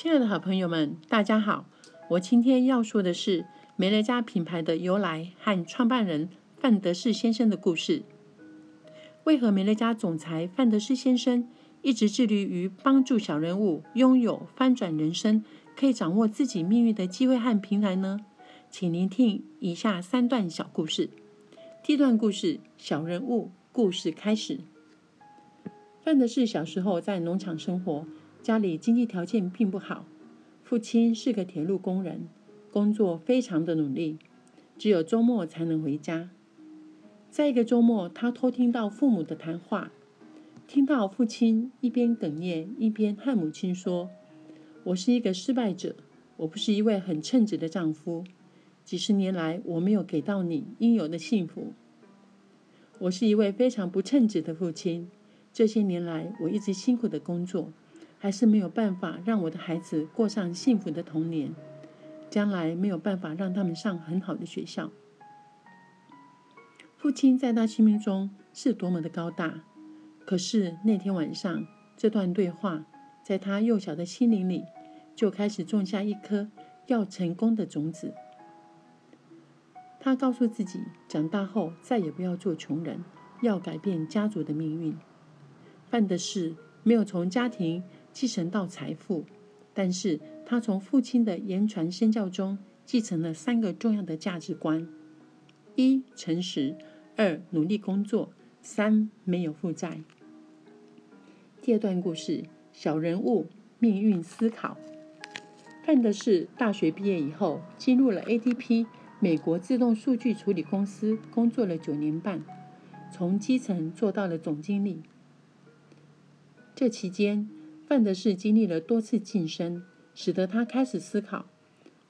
亲爱的好朋友们，大家好！我今天要说的是美乐家品牌的由来和创办人范德士先生的故事。为何美乐家总裁范德士先生一直致力于帮助小人物拥有翻转人生、可以掌握自己命运的机会和平台呢？请聆听以下三段小故事。第一段故事：小人物故事开始。范德士小时候在农场生活。家里经济条件并不好，父亲是个铁路工人，工作非常的努力，只有周末才能回家。在一个周末，他偷听到父母的谈话，听到父亲一边哽咽一边和母亲说：“我是一个失败者，我不是一位很称职的丈夫，几十年来我没有给到你应有的幸福。我是一位非常不称职的父亲，这些年来我一直辛苦的工作。”还是没有办法让我的孩子过上幸福的童年，将来没有办法让他们上很好的学校。父亲在他心目中是多么的高大，可是那天晚上这段对话在他幼小的心灵里就开始种下一颗要成功的种子。他告诉自己，长大后再也不要做穷人，要改变家族的命运。犯的事没有从家庭。继承到财富，但是他从父亲的言传身教中继承了三个重要的价值观：一、诚实；二、努力工作；三、没有负债。第二段故事：小人物命运思考。范德士大学毕业以后，进入了 ADP 美国自动数据处理公司工作了九年半，从基层做到了总经理。这期间，范德士经历了多次晋升，使得他开始思考：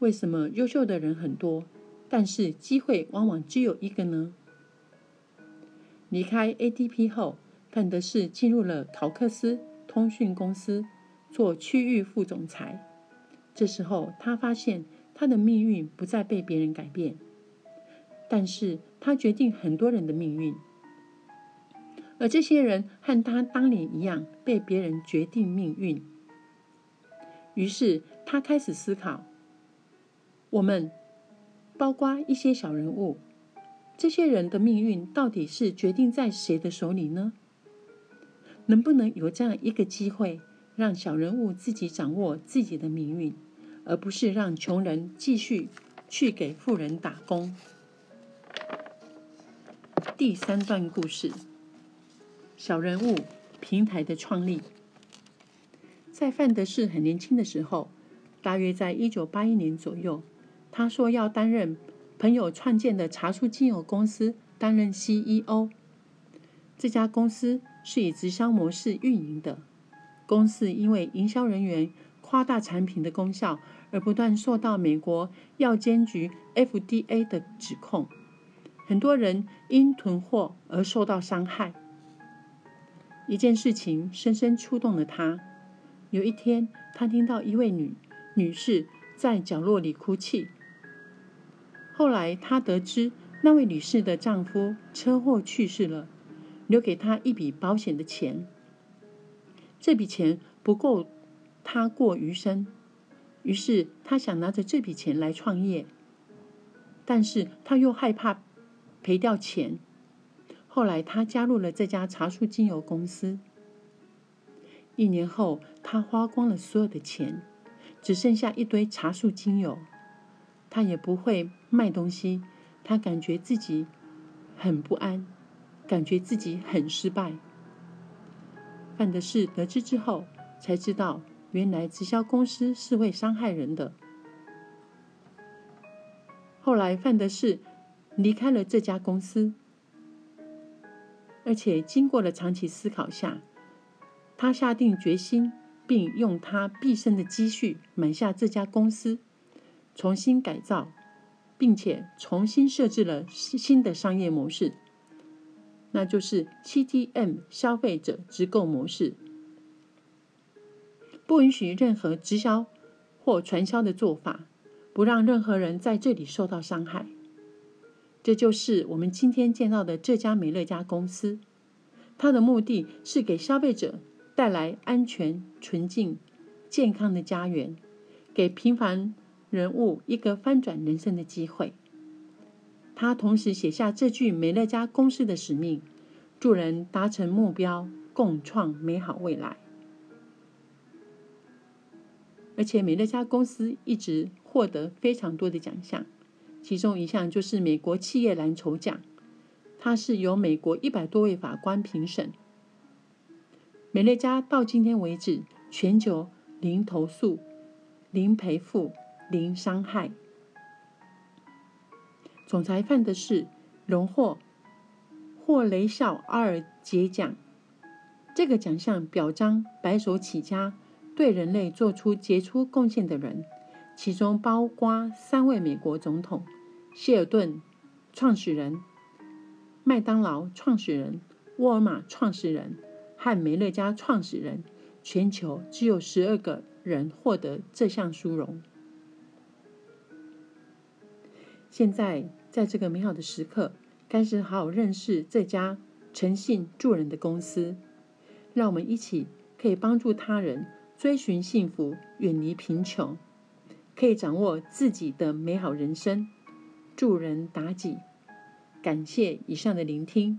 为什么优秀的人很多，但是机会往往只有一个呢？离开 ADP 后，范德士进入了考克斯通讯公司做区域副总裁。这时候，他发现他的命运不再被别人改变，但是他决定很多人的命运。而这些人和他当年一样，被别人决定命运。于是他开始思考：我们，包括一些小人物，这些人的命运到底是决定在谁的手里呢？能不能有这样一个机会，让小人物自己掌握自己的命运，而不是让穷人继续去给富人打工？第三段故事。小人物平台的创立，在范德士很年轻的时候，大约在一九八一年左右，他说要担任朋友创建的茶树精油公司担任 CEO。这家公司是以直销模式运营的，公司因为营销人员夸大产品的功效，而不断受到美国药监局 FDA 的指控，很多人因囤货而受到伤害。一件事情深深触动了他。有一天，他听到一位女女士在角落里哭泣。后来，他得知那位女士的丈夫车祸去世了，留给她一笔保险的钱。这笔钱不够他过余生，于是他想拿着这笔钱来创业，但是他又害怕赔掉钱。后来，他加入了这家茶树精油公司。一年后，他花光了所有的钱，只剩下一堆茶树精油。他也不会卖东西，他感觉自己很不安，感觉自己很失败。范德士得知之后，才知道原来直销公司是会伤害人的。后来，范德士离开了这家公司。而且经过了长期思考下，他下定决心，并用他毕生的积蓄买下这家公司，重新改造，并且重新设置了新的商业模式，那就是 CTM 消费者直购模式，不允许任何直销或传销的做法，不让任何人在这里受到伤害。这就是我们今天见到的这家美乐家公司，它的目的是给消费者带来安全、纯净、健康的家园，给平凡人物一个翻转人生的机会。他同时写下这句美乐家公司的使命：助人达成目标，共创美好未来。而且美乐家公司一直获得非常多的奖项，其中一项就是美国企业蓝筹奖，它是由美国一百多位法官评审。美乐家到今天为止，全球零投诉、零赔付、零伤害。总裁范德士荣获霍雷肖阿尔杰奖，这个奖项表彰白手起家。对人类做出杰出贡献的人，其中包括三位美国总统：希尔顿创始人、麦当劳创始人、沃尔玛创始人和梅乐家创始人。全球只有十二个人获得这项殊荣。现在，在这个美好的时刻，开始好好认识这家诚信助人的公司，让我们一起可以帮助他人。追寻幸福，远离贫穷，可以掌握自己的美好人生，助人达己。感谢以上的聆听。